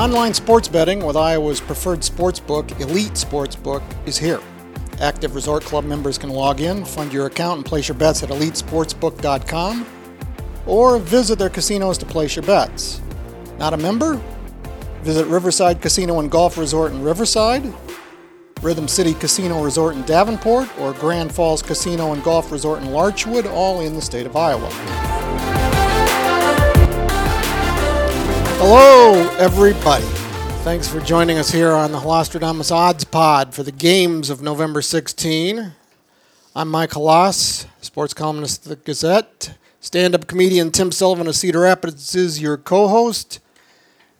Online sports betting with Iowa's preferred sports book, Elite Sportsbook, is here. Active Resort Club members can log in, fund your account, and place your bets at elitesportsbook.com or visit their casinos to place your bets. Not a member? Visit Riverside Casino and Golf Resort in Riverside, Rhythm City Casino Resort in Davenport, or Grand Falls Casino and Golf Resort in Larchwood, all in the state of Iowa. Hello, everybody. Thanks for joining us here on the Holostradamus Odds Pod for the games of November 16. I'm Mike Hlas, sports columnist of the Gazette. Stand up comedian Tim Sullivan of Cedar Rapids is your co host.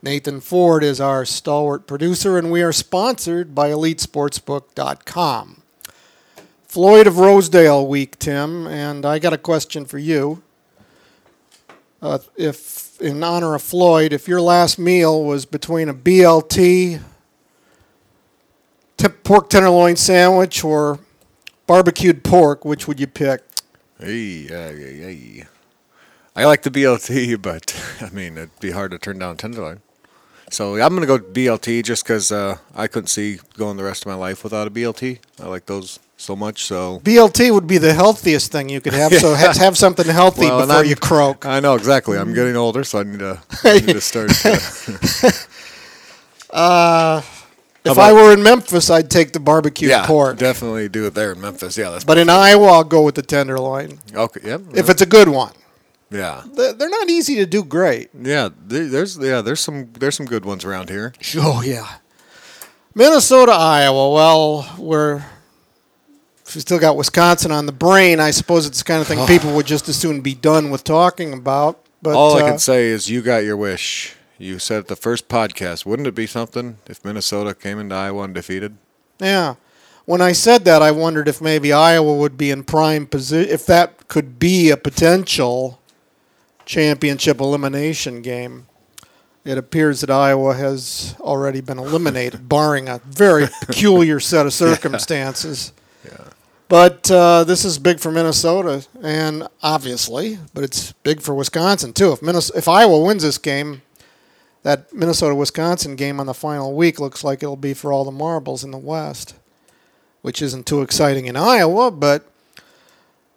Nathan Ford is our stalwart producer, and we are sponsored by EliteSportsbook.com. Floyd of Rosedale week, Tim, and I got a question for you. Uh, if, in honor of Floyd, if your last meal was between a BLT, pork tenderloin sandwich, or barbecued pork, which would you pick? Hey, hey, hey. I like the BLT, but I mean, it'd be hard to turn down tenderloin. So I'm gonna go BLT just because uh, I couldn't see going the rest of my life without a BLT. I like those so much. So BLT would be the healthiest thing you could have. So ha- have something healthy Well, before you croak. I know exactly. I'm getting older, so I need to, I need to start. Uh, Uh, if I were in Memphis, I'd take the barbecue yeah, pork. definitely do it there in Memphis. Yeah, that's But in Iowa, I'll go with the tenderloin okay. Yeah, if it's a good one. yeah, They're they're not easy to do great. yeah. There's yeah, there's some there's some good ones around here. Oh yeah. Minnesota, Iowa. Well, we're we still got Wisconsin on the brain. I suppose it's the kind of thing people would just as soon be done with talking about. But All I uh, can say is you got your wish. You said at the first podcast, wouldn't it be something if Minnesota came into Iowa undefeated? Yeah. When I said that, I wondered if maybe Iowa would be in prime position, if that could be a potential championship elimination game. It appears that Iowa has already been eliminated, barring a very peculiar set of circumstances. But uh, this is big for Minnesota, and obviously, but it's big for Wisconsin too. If Minnesota, if Iowa wins this game, that Minnesota Wisconsin game on the final week looks like it'll be for all the marbles in the West, which isn't too exciting in Iowa. But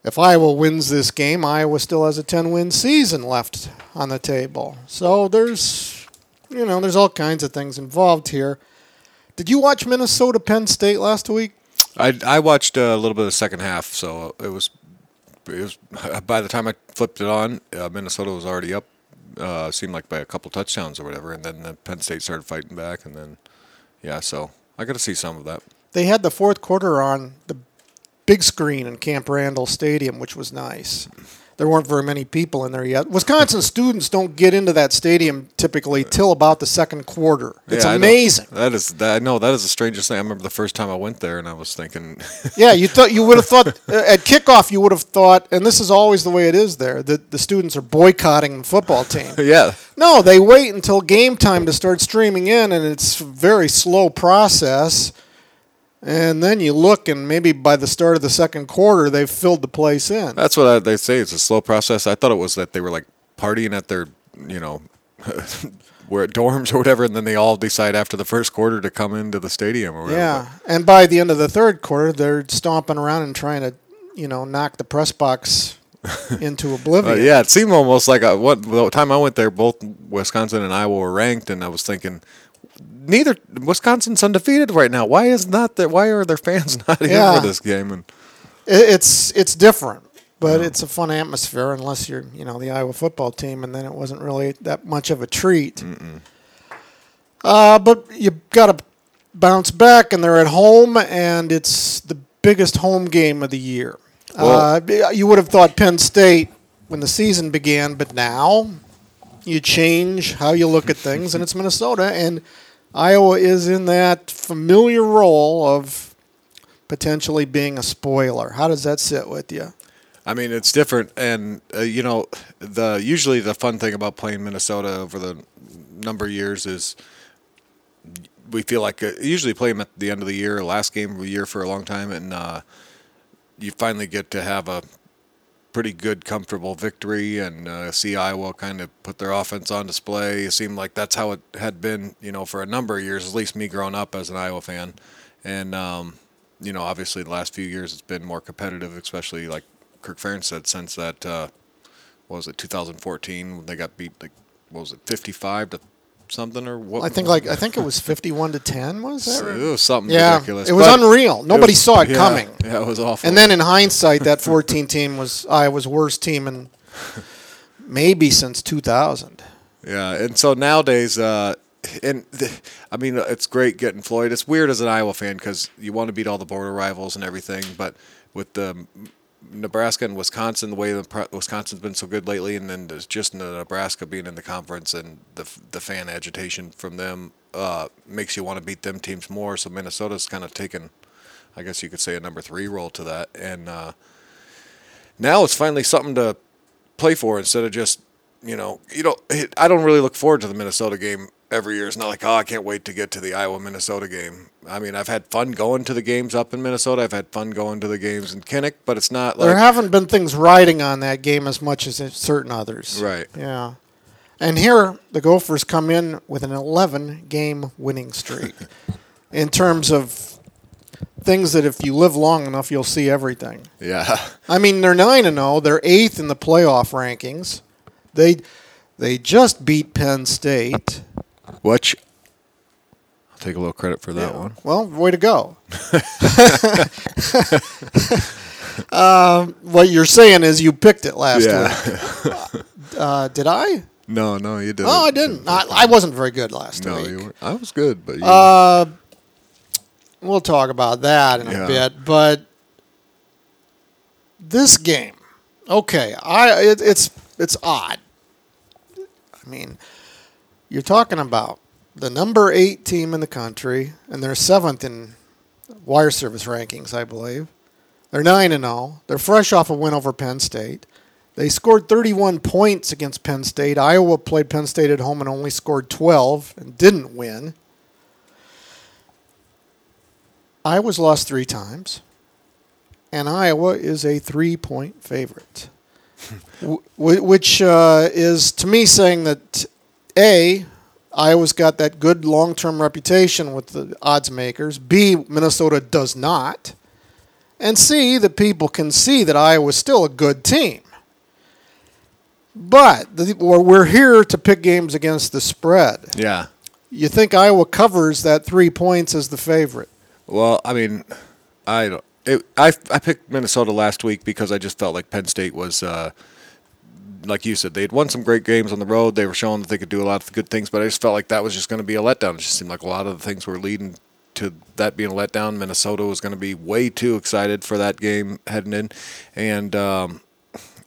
if Iowa wins this game, Iowa still has a 10 win season left on the table. So there's, you know, there's all kinds of things involved here. Did you watch Minnesota Penn State last week? I, I watched a little bit of the second half, so it was it was by the time I flipped it on, uh, Minnesota was already up. Uh, seemed like by a couple touchdowns or whatever, and then the Penn State started fighting back, and then yeah, so I got to see some of that. They had the fourth quarter on the big screen in Camp Randall Stadium, which was nice. There weren't very many people in there yet. Wisconsin students don't get into that stadium typically till about the second quarter. It's Yeah, amazing. That is that. No, that is the strangest thing. I remember the first time I went there, and I was thinking, yeah, you thought you would have thought at kickoff you would have thought, and this is always the way it is there that the students are boycotting the football team. yeah, No, they wait until game time to start streaming in, and it's a very slow process. And then you look, and maybe by the start of the second quarter, they've filled the place in. that's what I, they say. It's a slow process. I thought it was that they were like partying at their, you know, where dorms or whatever, and then they all decide after the first quarter to come into the stadium or whatever. Yeah, and by the end of the third quarter, they're stomping around and trying to, you know, knock the press box into Uh, oblivion. yeah, it seemed almost like a, what the time I went there, both Wisconsin and Iowa were ranked, and I was thinking, neither Wisconsin's undefeated right now. Why is not that? Why are their fans not here Yeah. for this game? And It- it's it's different, but it's a fun atmosphere unless you're, you know, the Iowa football team, and then it wasn't really that much of a treat. Uh, but you got to bounce back, and they're at home, and it's the biggest home game of the year. uh, you would have thought Penn State when the season began, but now you change how you look at things, and it's Minnesota, and Iowa is in that familiar role of potentially being a spoiler. How does that sit with you? I mean, it's different, and uh, you know, the usually the fun thing about playing Minnesota over the number of years is we feel like uh, usually play them at the end of the year, last game of the year for a long time, and uh, you finally get to have a pretty good, comfortable victory, and uh, see Iowa kind of put their offense on display. It seemed like that's how it had been, you know, for a number of years, at least me growing up as an Iowa fan. And um, you know, obviously the last few years it's been more competitive, especially like Kirk Ferentz said since that uh, what was it 2014 when they got beat like what was it 55 to something or what? I think like I think it was fifty-one to ten. Was that? it was something Yeah, ridiculous. it was but unreal. Nobody was- saw it yeah, coming. Yeah, it was awful. And then in hindsight, that 14 team was Iowa's worst team in maybe since 2000. Yeah, and so nowadays, uh, and I mean, it's great getting Floyd. It's weird as an Iowa fan because you want to beat all the border rivals and everything, but with the Nebraska and Wisconsin, the way the Wisconsin's been so good lately, and then just Nebraska being in the conference and the the fan agitation from them uh, makes you want to beat them teams more. So Minnesota's kind of taken, I guess you could say, a number three role to that, and uh, now it's finally something to play for instead of just you know you know I don't really look forward to the Minnesota game every year. It's not like oh I can't wait to get to the Iowa Minnesota game. I mean I've had fun going to the games up in Minnesota. I've had fun going to the games in Kinnick, but it's not like there haven't been things riding on that game as much as certain others. Right. Yeah. And here the Gophers come in with an 11 game winning streak in terms of things that if you live long enough you'll see everything. yeah I mean, they're nine and zero. They're eighth in the playoff rankings. They they just beat Penn State. Which I'll take a little credit for that one. Well, way to go. um, what you're saying is you picked it last Yeah. week. Uh, did I? No, no, you didn't. Oh, I didn't. I, I wasn't very good last No, week. you weren't. I was good, but you, Uh, we'll talk about that in a bit. But this game, okay, I it, it's it's odd. I mean, you're talking about the number eight team in the country, and they're seventh in wire service rankings, I believe. They're nine and zero. They're fresh off a win over Penn State. They scored 31 points against Penn State. Iowa played Penn State at home and only scored 12 and didn't win. Iowa's lost three times, and Iowa is a three point favorite, Wh- which uh, is to me saying that A, Iowa's got that good long term reputation with the odds makers, B, Minnesota does not, and C, that people can see that Iowa's still a good team. But the, we're we're here to pick games against the spread. yeah. You think Iowa covers that three points as the favorite? Well, I mean, I don't. It, I I picked Minnesota last week because I just felt like Penn State was, uh, like you said, they had won some great games on the road. They were showing that they could do a lot of good things, but I just felt like that was just going to be a letdown. It just seemed like a lot of the things were leading to that being a letdown. Minnesota was going to be way too excited for that game heading in, and um,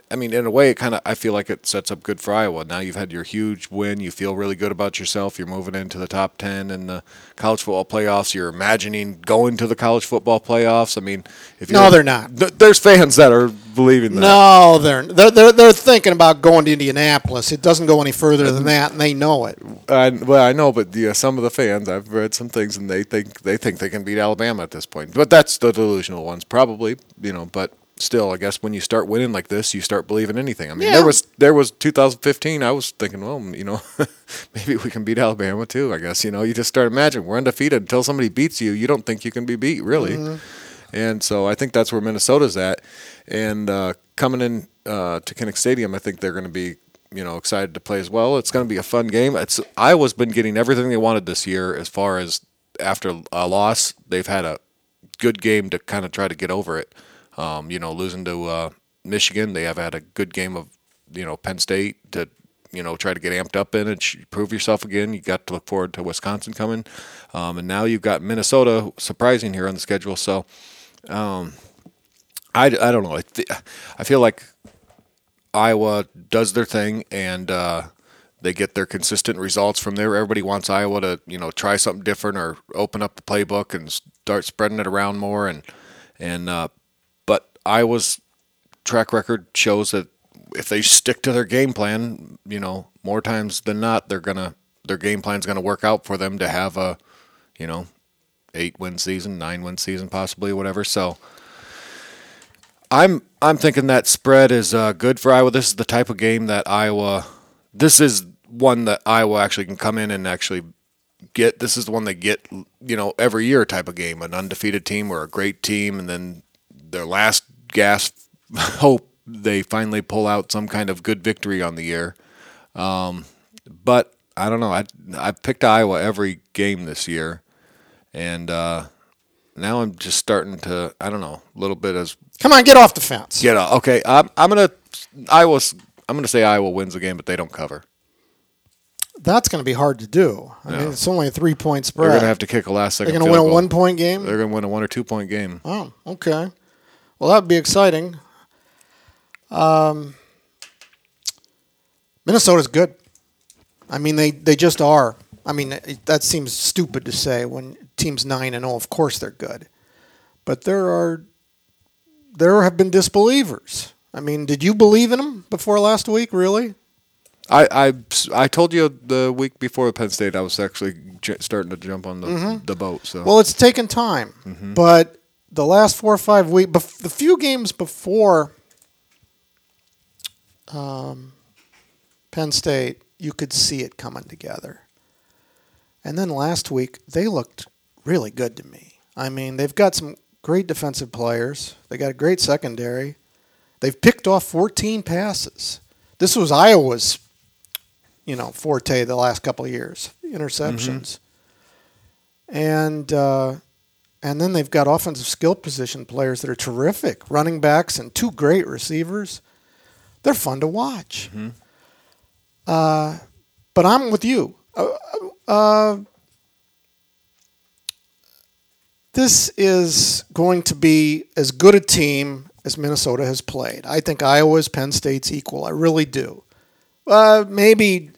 I mean, in a way, it kind of I feel like it sets up good for Iowa. Now you've had your huge win. You feel really good about yourself. You're moving into the top ten in the college football playoffs. You're imagining going to the college football playoffs. I mean, if you No, they're not. Th- there's fans that are believing that. No, they're, they're they're they're thinking about going to Indianapolis. It doesn't go any further than that, and they know it. I, well, I know, but yeah, some of the fans, I've read some things, and they think they think they can beat Alabama at this point. But that's the delusional ones, probably. You know, but still, I guess when you start winning like this, you start believing anything. I mean, Yeah. there was there was 2015. I was thinking, well, you know, maybe we can beat Alabama too. I guess you know, you just start imagining we're undefeated until somebody beats you. You don't think you can be beat, really. And so I think that's where Minnesota's at. And uh, coming in uh, to Kinnick Stadium, I think they're going to be, you know, excited to play as well. It's going to be a fun game. It's Iowa's been getting everything they wanted this year as far as after a loss, they've had a good game to kind of try to get over it. Um, you know, losing to uh, Michigan, they have had a good game of, you know, Penn State to, you know, try to get amped up in and prove yourself again. You got to look forward to Wisconsin coming, um, and now you've got Minnesota surprising here on the schedule. So, I, I don't know. I, th- I feel like Iowa does their thing and uh, they get their consistent results from there. Everybody wants Iowa to you know try something different or open up the playbook and start spreading it around more. And and uh, Iowa's track record shows that if they stick to their game plan, you know, more times than not, they're gonna their game plan's gonna work out for them to have a you know eight win season, nine win season, possibly whatever. So. I'm I'm thinking that spread is uh, good for Iowa. This is the type of game that Iowa. This is one that Iowa actually can come in and actually get. This is the one they get. You know, every year type of game. An undefeated team or a great team, and then their last gasp hope they finally pull out some kind of good victory on the year. Um, but I don't know. I I picked Iowa every game this year, and uh, now I'm just starting to I don't know a little bit as Come on, get off the fence. get out. Okay, I'm I'm gonna Iowa's I'm gonna say Iowa wins the game, but they don't cover. That's going to be hard to do. I mean, it's only a three point spread. They're gonna have to kick a last second. They're going to win a goal. one point game. They're gonna win a one or two point game. Oh, okay. Well, that would be exciting. Um, Minnesota's good. I mean, they, they just are. I mean, it, that seems stupid to say when teams nine and zero. Of course, they're good, but there are there have been disbelievers. I mean, did you believe in them before last week? Really? I, I, I told you the week before Penn State I was actually j- starting to jump on the, the boat. So Mm-hmm. Well, it's taken time, but the last four or five weeks, bef- the few games before um, Penn State, you could see it coming together. And then last week, they looked really good to me. I mean, they've got some great defensive players. They got a great secondary. They've picked off 14 passes. This was Iowa's, you know, forte the last couple of years, interceptions. And uh, and then they've got offensive skill position players that are terrific, running backs and two great receivers. They're fun to watch. Uh, but I'm with you. Uh, uh, this is going to be as good a team as Minnesota has played. I think Iowa's Penn State's equal. I really do. Uh, maybe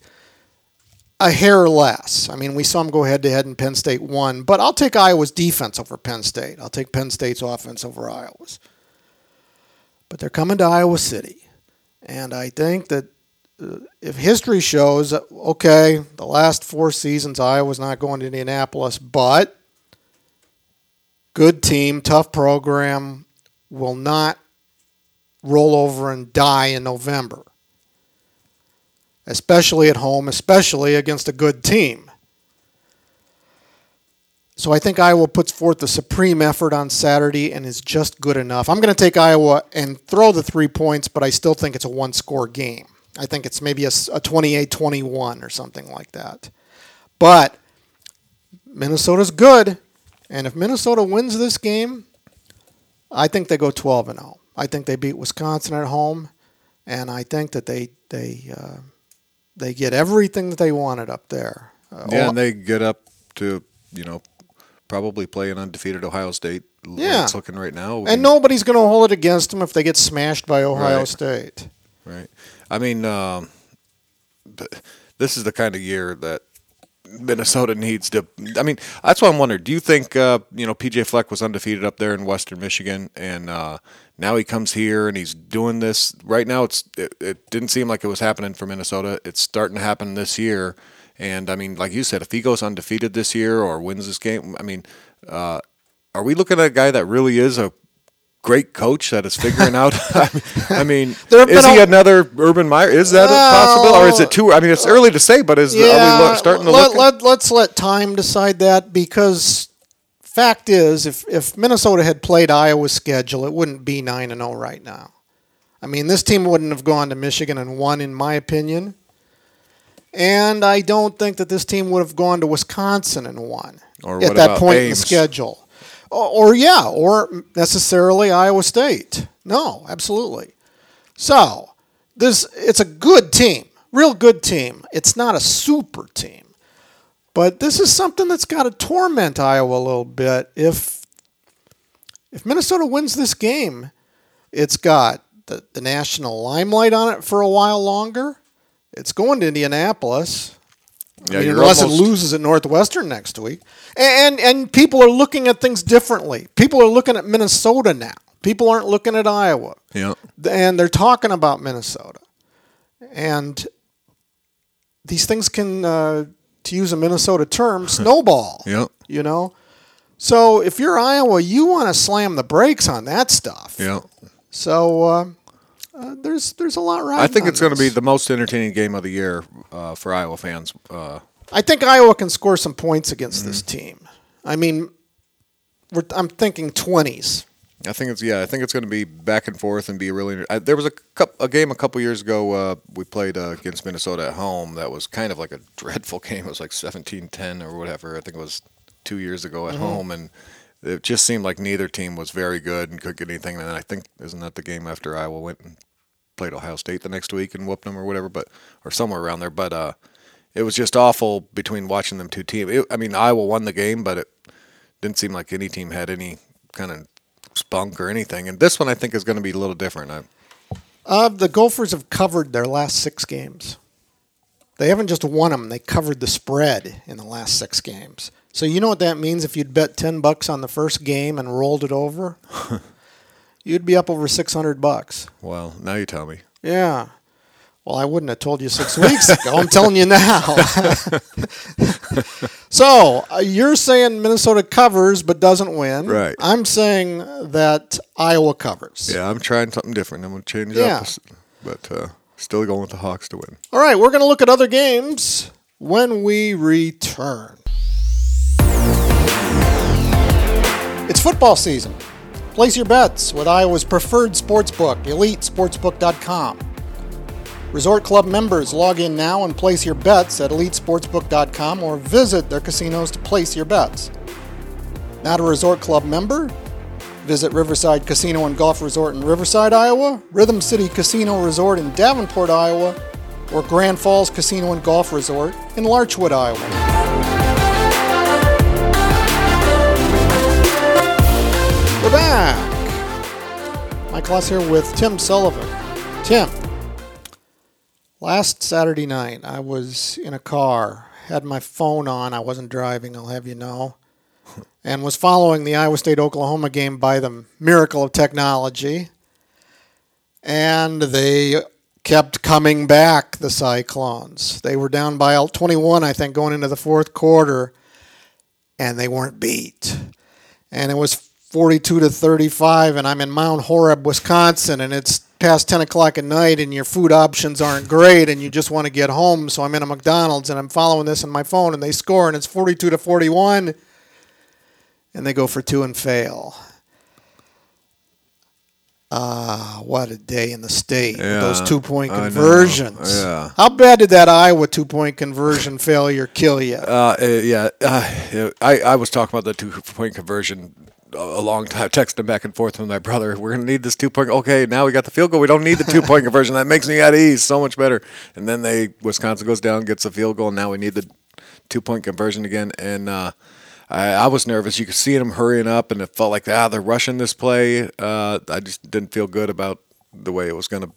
a hair less. I mean, we saw them go head to head, and Penn State won. But I'll take Iowa's defense over Penn State. I'll take Penn State's offense over Iowa's. But they're coming to Iowa City, and I think that uh, if history shows, okay, the last four seasons Iowa's not going to Indianapolis, but good team, tough program, will not roll over and die in November especially at home, especially against a good team. So I think Iowa puts forth the supreme effort on Saturday and is just good enough. I'm going to take Iowa and throw the three points, but I still think it's a one score game. I think it's maybe a, 28 21 or something like that. But Minnesota's good. And if Minnesota wins this game, I think they go 12 and 0. I think they beat Wisconsin at home. And I think that they, they, uh, they get everything that they wanted up there. Uh, yeah, all- and they get up to you know probably play an undefeated Ohio State. Yeah. it's looking right now. and nobody's going to hold it against them if they get smashed by Ohio Right. State. Right. I mean, um, this is the kind of year that Minnesota needs to. I mean, that's why I'm wondering. Do you think uh, you know PJ Fleck was undefeated up there in Western Michigan, and uh, now he comes here and he's doing this right now? It's it, it didn't seem like it was happening for Minnesota. It's starting to happen this year, and I mean, like you said, if he goes undefeated this year or wins this game, I mean, uh, are we looking at a guy that really is a great coach that is figuring out. I mean, is he a- another Urban Meyer? Is that possible, or is it too? I mean, it's early to say, but is are we lo- starting to let, look? let, let's let time decide that because fact is, if, if Minnesota had played Iowa's schedule, it wouldn't be 9 and 0 right now. I mean, this team wouldn't have gone to Michigan and won, in my opinion. And I don't think that this team would have gone to Wisconsin and won Or at that point in the schedule. Or, or, yeah, or necessarily Iowa State. No, absolutely. So this it's a good team, real good team. It's not a super team, but this is something that's got to torment Iowa a little bit. If if Minnesota wins this game, it's got the, the national limelight on it for a while longer. It's going to Indianapolis. Yeah, I mean, unless almost- it loses at Northwestern next week. And, and people are looking at things differently. People are looking at Minnesota now. People aren't looking at Iowa. Yeah, And they're talking about Minnesota. And these things can, uh, to use a Minnesota term, snowball. yeah, You know? So if you're Iowa, you want to slam the brakes on that stuff. yeah. So uh, uh, there's there's a lot right. I think it's going to be the most entertaining game of the year uh, for Iowa fans. Uh, I think Iowa can score some points against this Mm-hmm. team. I mean, we're, I'm thinking 20s. I think it's yeah. I think it's going to be back and forth and be really. I, there was a cup, a game a couple years ago. Uh, we played uh, against Minnesota at home. That was kind of like a dreadful game. It was like 17-10 or whatever. I think it was two years ago at home, and it just seemed like neither team was very good and could get anything. And I think isn't that the game after Iowa went and played Ohio State the next week and whooped them or whatever, but or somewhere around there. But uh, it was just awful between watching them two teams. It, I mean, Iowa won the game, but it didn't seem like any team had any kind of spunk or anything. And this one, I think, is going to be a little different. I, Uh, the Gophers have covered their last six games. They haven't just won them; they covered the spread in the last six games. So you know what that means? If you'd bet ten bucks on the first game and rolled it over, you'd be up over six hundred bucks. well, now you tell me. Yeah. Well, I wouldn't have told you six weeks ago. I'm telling you now. so uh, you're saying Minnesota covers but doesn't win. Right. I'm saying that Iowa covers. Yeah, I'm trying something different. I'm going to change it Yeah. up, but uh, still going with the Hawks to win. All right, we're going to look at other games when we return. It's football season. Place your bets with Iowa's preferred sportsbook, elitesportsbook.com. Resort Club members log in now and place your bets at elitesportsbook.com or visit their casinos to place your bets. Not a Resort Club member? Visit Riverside Casino and Golf Resort in Riverside, Iowa, Rhythm City Casino Resort in Davenport, Iowa, or Grand Falls Casino and Golf Resort in Larchwood, Iowa. We're back. Mike Hlas here with Tim Sullivan. Tim, last Saturday night I was in a car, had my phone on. I wasn't driving, I'll have you know, and was following the Iowa State Oklahoma game by the miracle of technology. And they kept coming back, the Cyclones. They were down by 21, I think, going into the fourth quarter, and they weren't beat and it was 42 to 35 and i'm in mount horeb wisconsin and it's past 10 o'clock at night and your food options aren't great and you just want to get home so i'm in a mcdonald's and i'm following this on my phone and they score and it's 42 to 41 and they go for two and fail. Ah what a day in the state with those two point conversions. Yeah. how bad did that iowa two point conversion failure kill you Uh, uh, yeah, uh, I, I was talking about the two point conversion a long time, texting back and forth with my brother. We're going to need this two point. Okay, now we got the field goal. We don't need the two point conversion. That makes me at ease so much better. And then they Wisconsin goes down, gets a field goal. And now we need the two point conversion again. And uh, I, I was nervous. You could see them hurrying up, and it felt like ah, they're rushing this play. Uh, I just didn't feel good about the way it was going to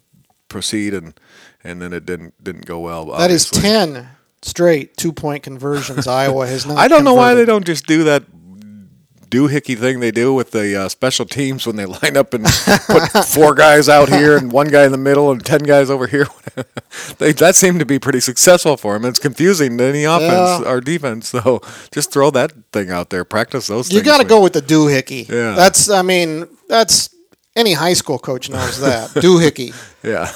proceed, and and then it didn't didn't go well. that is obviously. 10 straight two point conversions iowa has not I don't know why they don't just do that doohickey thing they do with the uh, special teams when they line up and put four guys out here and one guy in the middle and ten guys over here. they, that seemed to be pretty successful for him. It's confusing to any offense Yeah. or defense, so just throw that thing out there. Practice those. Things. You got to go with the doohickey. Yeah. That's, I mean, that's any high school coach knows that doohickey. Yeah,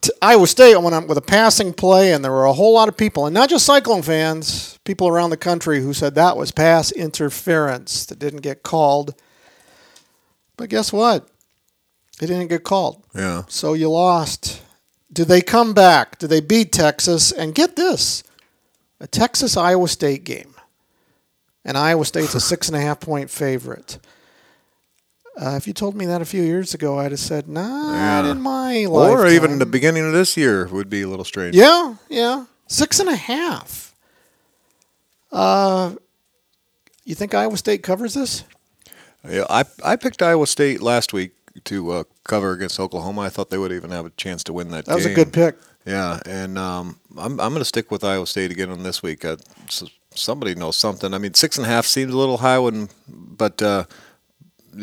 T- Iowa State went up with a passing play, and there were a whole lot of people, and not just Cyclone fans, people around the country who said that was pass interference that didn't get called. But guess what? It didn't get called. yeah. So you lost. Do they come back? Do they beat Texas? And get this a Texas Iowa State game. And Iowa State's a six and a half point favorite. Uh, if you told me that a few years ago, I'd have said, not Yeah. in my life. Or even the beginning of this year would be a little strange. Yeah, yeah. Six and a half. Uh, you think Iowa State covers this? Yeah, I I picked Iowa State last week to uh, cover against Oklahoma. I thought they would even have a chance to win that. That was a good pick. Yeah, and um, I'm I'm going to stick with Iowa State again on this week. Uh, s somebody knows something. I mean, six and a half seems a little high when, but uh,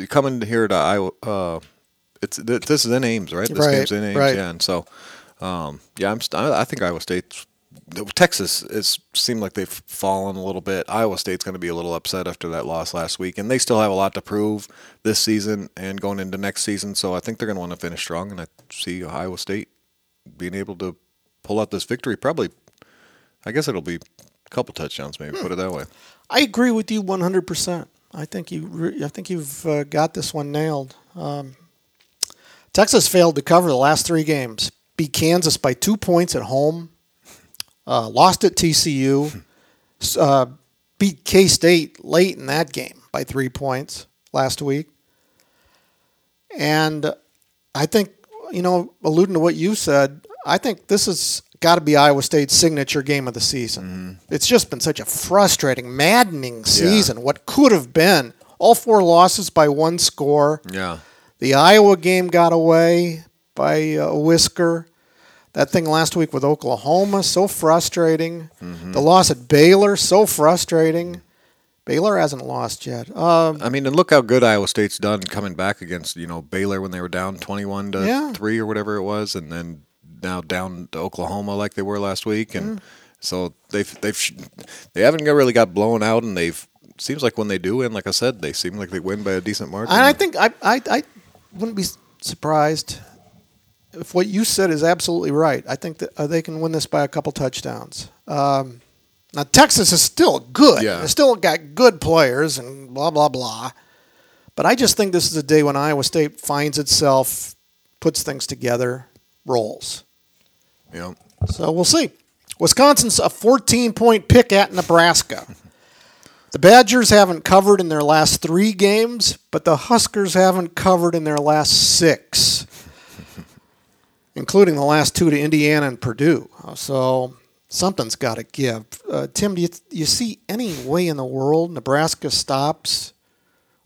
coming here to Iowa, uh, it's th- this is in Ames, right? This Right, game's in Ames, right. yeah. And so, um, yeah, I'm st- I I think Iowa State's Texas is seemed like they've fallen a little bit. Iowa State's going to be a little upset after that loss last week, and they still have a lot to prove this season and going into next season. So I think they're going to want to finish strong, and I see Iowa State being able to pull out this victory. Probably, I guess it'll be a couple touchdowns, maybe. Hmm. Put it that way. I agree with you 100. percent I think you. Re- I think you've uh, got this one nailed. Um, Texas failed to cover the last three games. Beat Kansas by two points at home. Uh, lost at TCU. Uh, beat K State late in that game by three points last week. And I think, you know, alluding to what you said, I think this has got to be Iowa State's signature game of the season. Mm-hmm. It's just been such a frustrating, maddening season. Yeah. What could have been all four losses by one score. Yeah. The Iowa game got away by a whisker. That thing last week with Oklahoma, so frustrating. Mm-hmm. The loss at Baylor, so frustrating. Baylor hasn't lost yet. Um, I mean, and look how good Iowa State's done coming back against you know Baylor when they were down twenty-one to yeah. three or whatever it was, and then now down to Oklahoma like they were last week, and mm. so they've they've they haven't really got blown out, and they've seems like when they do win, like I said, they seem like they win by a decent margin. And I think I I, I wouldn't be surprised if what you said is absolutely right. I think that uh, they can win this by a couple touchdowns. Um, now Texas is still good. Yeah. They still got good players and blah blah blah. But I just think this is a day when Iowa State finds itself, puts things together, rolls. Yeah. So we'll see. Wisconsin's a 14 point pick at Nebraska. The Badgers haven't covered in their last three games, but the Huskers haven't covered in their last six, including the last two to Indiana and Purdue. So something's got to give. Uh, Tim, do you, you see any way in the world Nebraska stops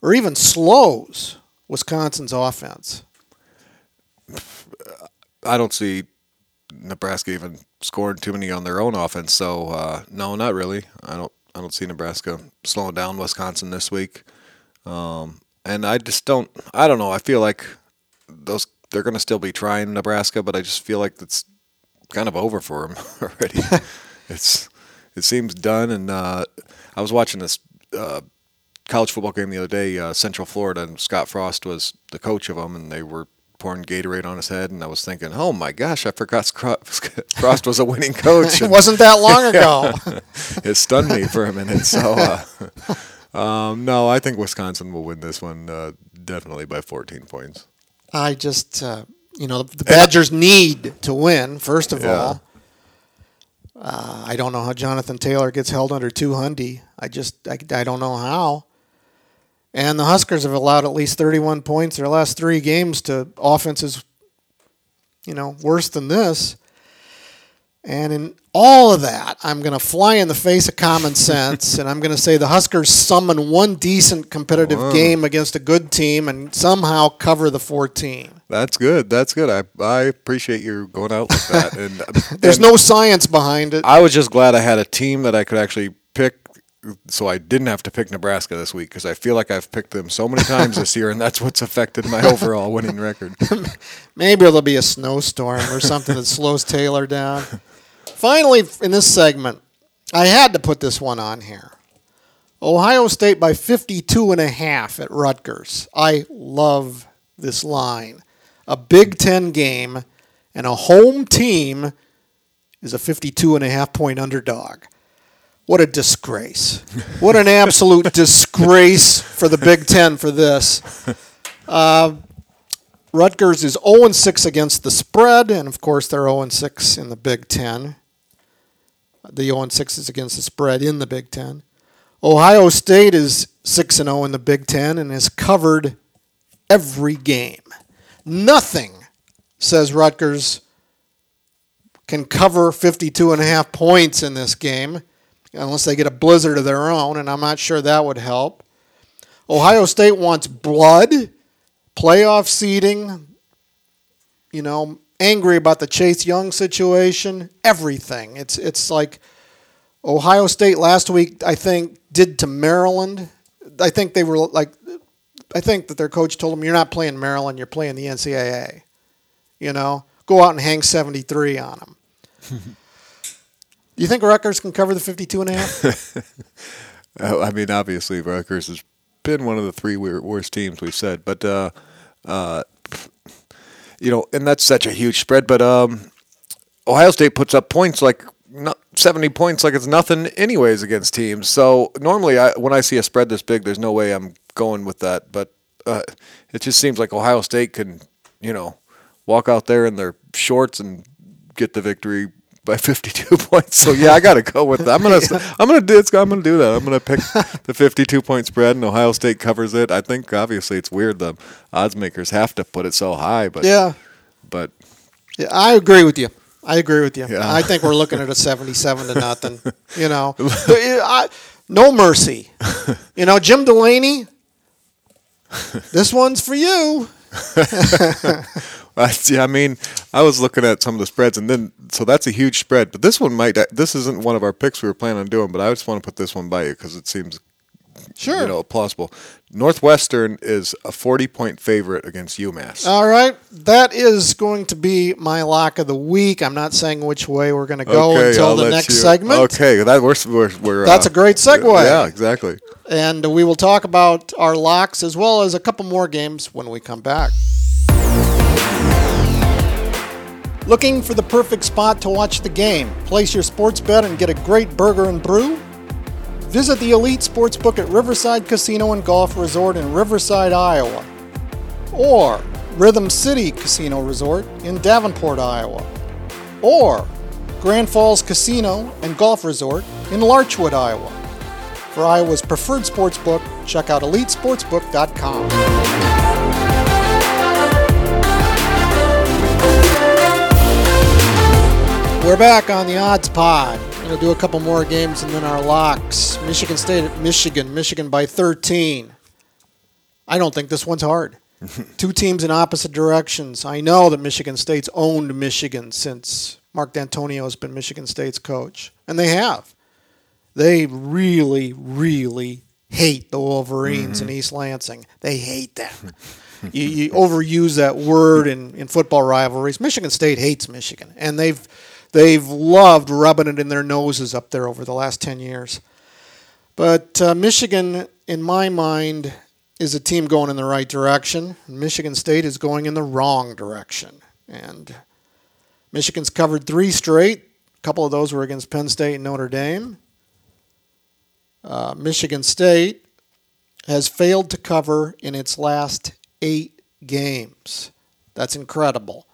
or even slows Wisconsin's offense? I don't see Nebraska even scoring too many on their own offense. So uh, no, not really. I don't. I don't see Nebraska slowing down Wisconsin this week. Um, and I just don't. I don't know. I feel like those they're going to still be trying Nebraska, but I just feel like it's kind of over for them already. it's it seems done. And uh, I was watching this uh, college football game the other day, uh, Central Florida, and Scott Frost was the coach of them, and they were pouring Gatorade on his head, and I was thinking, oh my gosh, I forgot Frost was a winning coach. it wasn't that long ago. it stunned me for a minute. So, uh, um, no, I think Wisconsin will win this one uh, definitely by 14 points. I just, uh, you know, the Badgers need to win, first of yeah. all. Uh, I don't know how Jonathan Taylor gets held under 200. I just, I, I don't know how. And the Huskers have allowed at least 31 points their last three games to offenses, you know, worse than this. And in all of that, I'm going to fly in the face of common sense, and I'm going to say the Huskers summon one decent competitive Whoa. game against a good team and somehow cover the 14. That's good. That's good. I I appreciate you going out like that. And there's and no science behind it. I was just glad I had a team that I could actually pick so I didn't have to pick Nebraska this week because I feel like I've picked them so many times this year, and that's what's affected my overall winning record. Maybe there'll be a snowstorm or something that slows Taylor down. Finally, in this segment, I had to put this one on here. Ohio State by 52 and a half at Rutgers. I love this line. A Big 10 game and a home team is a 52 and a half point underdog. What a disgrace. What an absolute disgrace for the Big Ten for this. Uh, Rutgers is 0 6 against the spread, and of course, they're 0 6 in the Big Ten. The 0 6 is against the spread in the Big Ten. Ohio State is 6 0 in the Big Ten and has covered every game. Nothing says Rutgers can cover 52 and a half points in this game unless they get a blizzard of their own, and I'm not sure that would help. Ohio State wants blood, playoff seeding, you know, angry about the Chase Young situation, everything. It's it's like Ohio State last week, I think, did to Maryland. I think they were like, I think that their coach told them, "You're not playing Maryland, you're playing the NCAA." You know, go out and hang 73 on them. Do you think Rutgers can cover the 52 and a half? I mean, obviously, Rutgers has been one of the three worst teams we've said, but uh, uh, you know, and that's such a huge spread. But um, Ohio State puts up points like not 70 points like it's nothing anyways against teams. So normally I, when I see a spread this big, there's no way I'm going with that. But uh, it just seems like Ohio State can, you know, walk out there in their shorts and get the victory by 52 points. So yeah, I got to go with that. I'm gonna I'm gonna do I'm gonna do that. I'm gonna pick the 52 point spread and Ohio State covers it. I think obviously it's weird the odds makers have to put it so high, but yeah. but Yeah, I agree with you. I agree with you. Yeah. I think we're looking at a 77 to nothing. You know, I- no mercy. You know, Jim Delaney, this one's for you. I see. I mean, I was looking at some of the spreads, and then so that's a huge spread. But this one might. This isn't one of our picks we were planning on doing, but I just want to put this one by you because it seems Sure. you know plausible. Northwestern is a forty-point favorite against UMass. All right. That is going to be my lock of the week. I'm not saying which way we're going to go until I'll the next you- segment. Okay, that we're we're, we're That's uh, a great segue. Yeah, exactly. And we will talk about our locks as well as a couple more games when we come back. Looking for the perfect spot to watch the game, place your sports bet, and get a great burger and brew? Visit the Elite Sportsbook at Riverside Casino and Golf Resort in Riverside, Iowa. Or Rhythm City Casino Resort in Davenport, Iowa. Or Grand Falls Casino and Golf Resort in Larchwood, Iowa. For Iowa's preferred sportsbook, check out elitesportsbook.com. We're back on the odds pod. We're going to do a couple more games and then our locks. Michigan State at Michigan. Michigan by 13. I don't think this one's hard. Two teams in opposite directions. I know that Michigan State's owned Michigan since Mark Dantonio has been Michigan State's coach, and they have they really, really hate the Wolverines in mm-hmm. East Lansing. They hate them. you, you overuse that word in, in football rivalries. Michigan State hates Michigan, and they've they've loved rubbing it in their noses up there over the last ten years. But uh, Michigan, in my mind, is a team going in the right direction. Michigan State is going in the wrong direction, and Michigan's covered three straight. A couple of those were against Penn State and Notre Dame. Uh, Michigan State has failed to cover in its last eight games. That's incredible.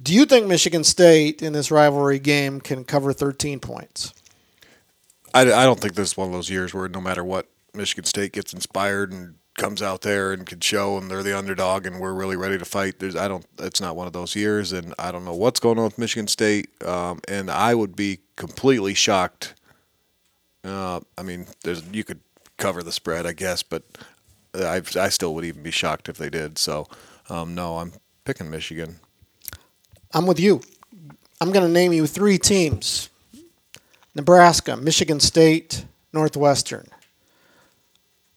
Do you think Michigan State in this rivalry game can cover 13 points? I, I don't think this is one of those years where no matter what, Michigan State gets inspired and comes out there and can show and they're the underdog and we're really ready to fight. There's I don't it's not one of those years and I don't know what's going on with Michigan State. Um, and I would be completely shocked. Uh, I mean, there's you could cover the spread, I guess, but I I still would even be shocked if they did. So um, no, I'm picking Michigan. I'm with you. I'm going to name you three teams Nebraska, Michigan State, Northwestern.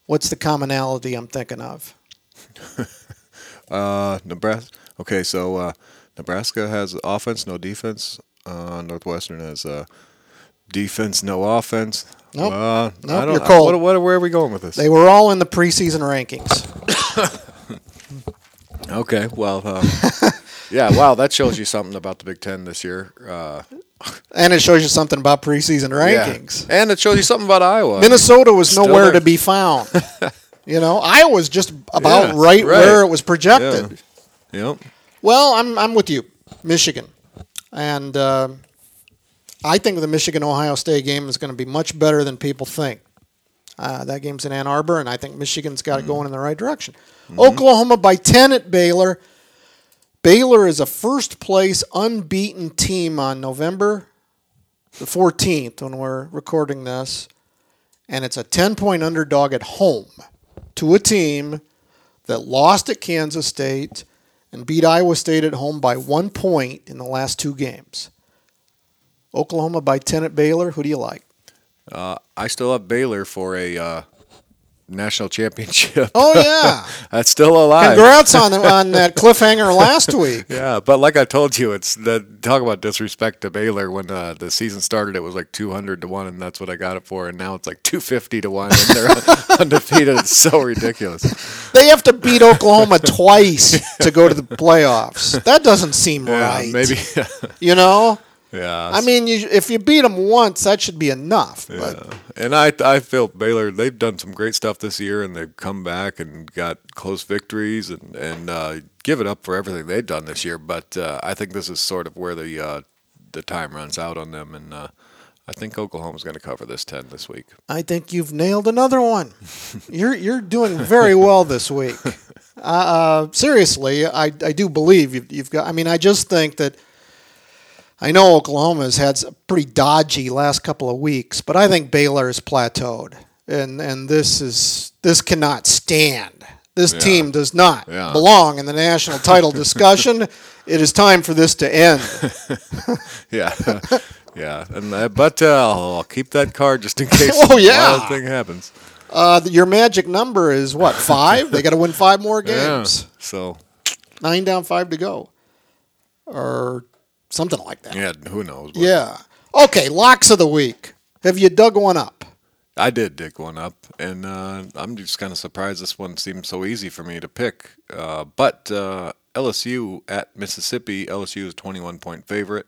What's the commonality I'm thinking of? Uh, Nebraska. Okay, so uh, Nebraska has offense, no defense. Uh, Northwestern has uh, defense, no offense. Nope. Uh, Nope, you're cold. What, what, where are we going with this? They were all in the preseason rankings. okay, well, uh, yeah, wow, that shows you something about the Big Ten this year. Uh, And it shows you something about preseason yeah. rankings. and it shows you something about Iowa. Minnesota was Still nowhere there. to be found. you know, Iowa's just about Yeah, right, right. where it was projected. Yep. Well, I'm I'm with you, Michigan, and uh, I think the Michigan Ohio State game is going to be much better than people think. Uh, that game's in Ann Arbor, and I think Michigan's got it going in the right direction. Oklahoma by ten at Baylor. Baylor is a first place unbeaten team on November the 14th when we're recording this, and it's a 10 point underdog at home to a team that lost at Kansas State and beat Iowa State at home by one point in the last two games. Oklahoma by 10 at Baylor. Who do you like? Uh, I still have Baylor for a uh, national championship. Oh yeah, that's still alive. Congrats on on that cliffhanger last week. Yeah, but like I told you, it's the talk about disrespect to Baylor. When uh, the season started, it was like two hundred to one, and that's what I got it for. And now it's like two fifty to one, and they're undefeated. It's so ridiculous. They have to beat Oklahoma twice to go to the playoffs. That doesn't seem Yeah, right. maybe. you know. Yeah. I mean, you, if you beat them once, that should be enough. But Yeah. And I I feel Baylor they've done some great stuff this year and they've come back and got close victories and and uh, give it up for everything they've done this year. But uh, I think this is sort of where the uh, the time runs out on them and. Uh, I think Oklahoma's going to cover this ten this week. I think you've nailed another one. you're you're doing very well this week. Uh, uh, seriously, I I do believe you've, you've got. I mean, I just think that. I know Oklahoma has had a pretty dodgy last couple of weeks, but I think Baylor has plateaued, and and this is this cannot stand. This Yeah. team does not Yeah. belong in the national title discussion. It is time for this to end. Yeah, yeah. And uh, but uh, I'll, keep that card just in case. Oh, yeah. wild thing happens. Uh, your magic number is what? Five? they got to win five more Yeah. games. So Nine down, five to go, or something like that. yeah, who knows? but Yeah. Okay, locks of the week. Have you dug one up? I did dig one up, and uh, I'm just kind of surprised this one seemed so easy for me to pick. Uh, but uh, LSU at Mississippi, LSU is 21 point favorite.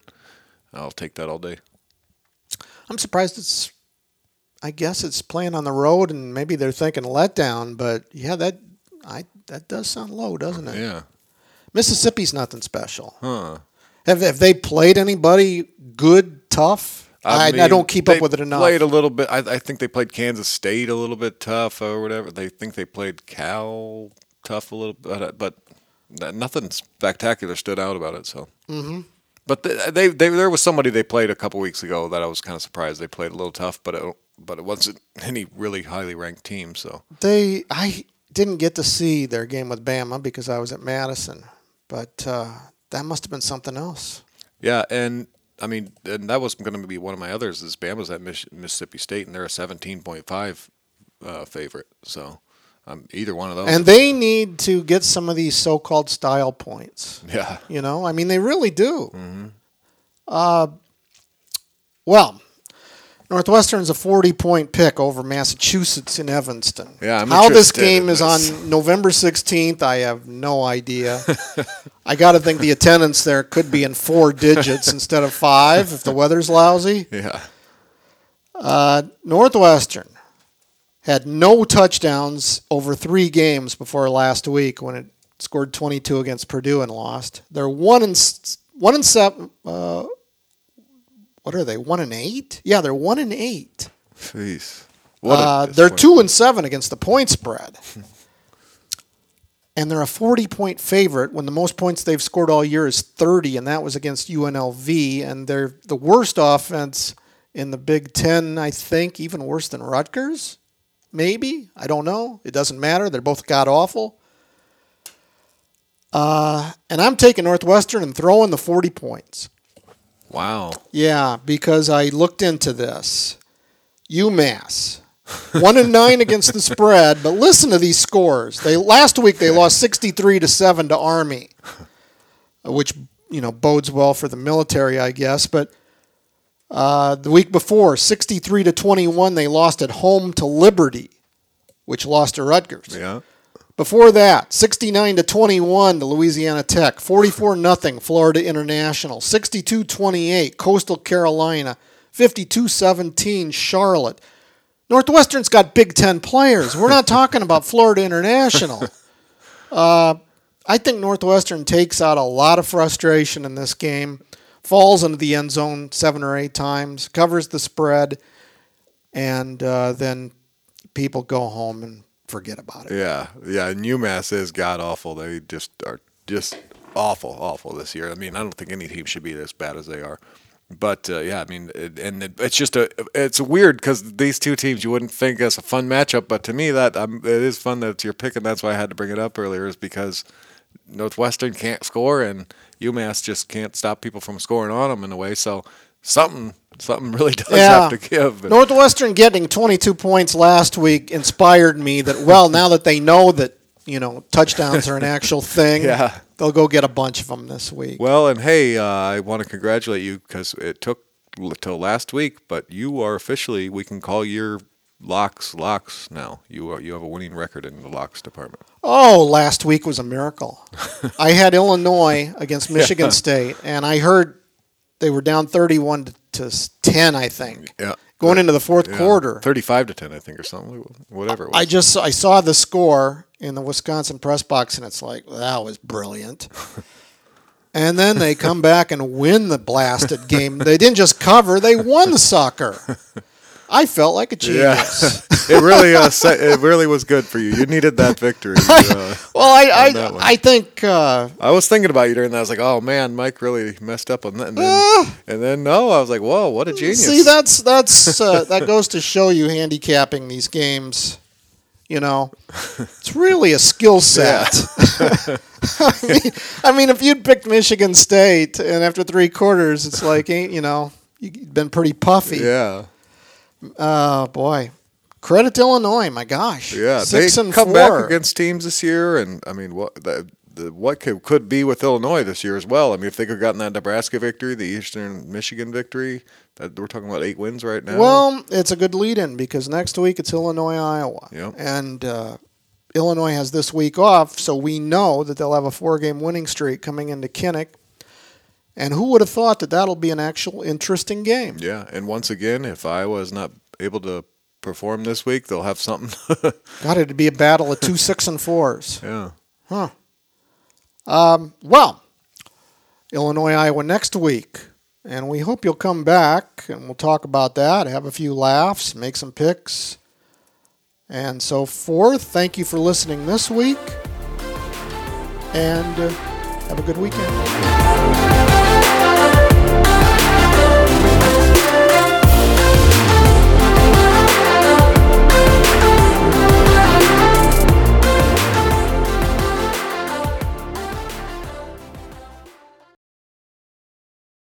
I'll take that all day. I'm surprised it's. I guess it's playing on the road, and maybe they're thinking letdown. But yeah, that I that does sound low, doesn't it? Yeah. Mississippi's nothing special. Huh. Have have they played anybody good, tough? I, I, mean, don't keep up with it enough. Played a little bit. I, I think they played Kansas State a little bit tough or whatever. They think they played Cal tough a little bit, but th- nothing spectacular stood out about it. So. Mm-hmm. But they, they, they, there was somebody they played a couple weeks ago that I was kind of surprised they played a little tough, but it, but it wasn't any really highly ranked team. So They I didn't get to see their game with Bama because I was at Madison, but uh, that must have been something else. yeah, and I mean, and that was going to be one of my others. Is Bama's at Mississippi State, and they're a seventeen point five uh, favorite. So um, either one of those. And they need to get some of these so-called style points. yeah, You know, I mean, they really do. Mm-hmm. Uh, well, Northwestern's a 40-point pick over Massachusetts in Evanston. Yeah, I'm How this game is this. on November 16th, I have no idea. I got to think the attendance there could be in four digits instead of five if the weather's lousy. yeah. Uh, Northwestern had no touchdowns over three games before last week when it scored 22 against Purdue and lost. They're one and one and seven. Uh, what are they? One and eight? Yeah, they're one and eight. Jeez. What Uh, they're two and seven against the point spread. And they're a 40 point favorite when the most points they've scored all year is 30, and that was against UNLV. And they're the worst offense in the Big Ten, I think, even worse than Rutgers. Maybe. I don't know. It doesn't matter. They're both god awful. Uh, and I'm taking Northwestern and throwing the 40 points. Wow. Yeah, because I looked into this. UMass, one and nine against the spread, but listen to these scores. They last week they lost sixty-three to seven to Army, which you know bodes well for the military, I guess. But uh, the week before, sixty-three to twenty-one, they lost at home to Liberty, which lost to Rutgers. Yeah. Before that, 69 to 21 to Louisiana Tech, 44 nothing Florida International, 62-28 Coastal Carolina, 52-17 Charlotte. Northwestern's got Big 10 players. We're not talking about Florida International. Uh, I think Northwestern takes out a lot of frustration in this game, falls into the end zone seven or eight times, covers the spread, and uh, then people go home and forget about it. Yeah. Yeah. And UMass is god awful. They just are just awful, awful this year. I mean, I don't think any team should be as bad as they are. But uh, yeah, I mean, it, and it, it's just a it's weird because these two teams you wouldn't think as a fun matchup, but to me that um, it is fun that you're picking. That's why I had to bring it up earlier, is because Northwestern can't score and UMass just can't stop people from scoring on them in a way. So something something really does Yeah. have to give. Northwestern getting 22 points last week inspired me that, well, now that they know that, you know, touchdowns are an actual thing, Yeah. they'll go get a bunch of them this week. Well, and hey, uh, I want to congratulate you because it took till last week, but you are officially we can call your locks locks now. You are you have a winning record in the locks department. Oh, last week was a miracle. I had Illinois against Michigan State, and I heard they were down 31 to to 10, I think, Yeah, going into the fourth Yeah. quarter. thirty-five to ten, I think, or something, whatever. It was. I just I saw the score in the Wisconsin press box, and it's like that was brilliant. And then they come back and win the blasted game. They didn't just cover; they won the sucker. I felt like a genius. yeah, it really uh, it really was good for you. You needed that victory. Uh, Well, I I. I think uh, I was thinking about you during that. I was like, oh man, Mike really messed up on that. And then, Ah. and then no, I was like, whoa, what a genius. see that's that's uh, that goes to show you handicapping these games. You know, it's really a skill set. I, mean, I mean, if you'd picked Michigan State and after three quarters, it's like, ain't you know, you've been pretty puffy. Yeah. Oh boy, credit to Illinois. My gosh, Yeah, six they and come four. back against teams this year, and I mean, what the, the what could, could be with Illinois this year as well. I mean, if they could have gotten that Nebraska victory, the Eastern Michigan victory, that we're talking about eight wins right now. Well, it's a good lead-in because next week it's Illinois, Iowa, Yep. and uh, Illinois has this week off, so we know that they'll have a four-game winning streak coming into Kinnick. And who would have thought that that'll be an actual interesting game? yeah, and once again, if Iowa is not able to perform this week, they'll have something. Got it to be a battle of two six and fours. yeah, Huh. Um, well, Illinois, Iowa next week. And we hope you'll come back and we'll talk about that, have a few laughs, make some picks, and so forth. Thank you for listening this week. And uh, have a good weekend.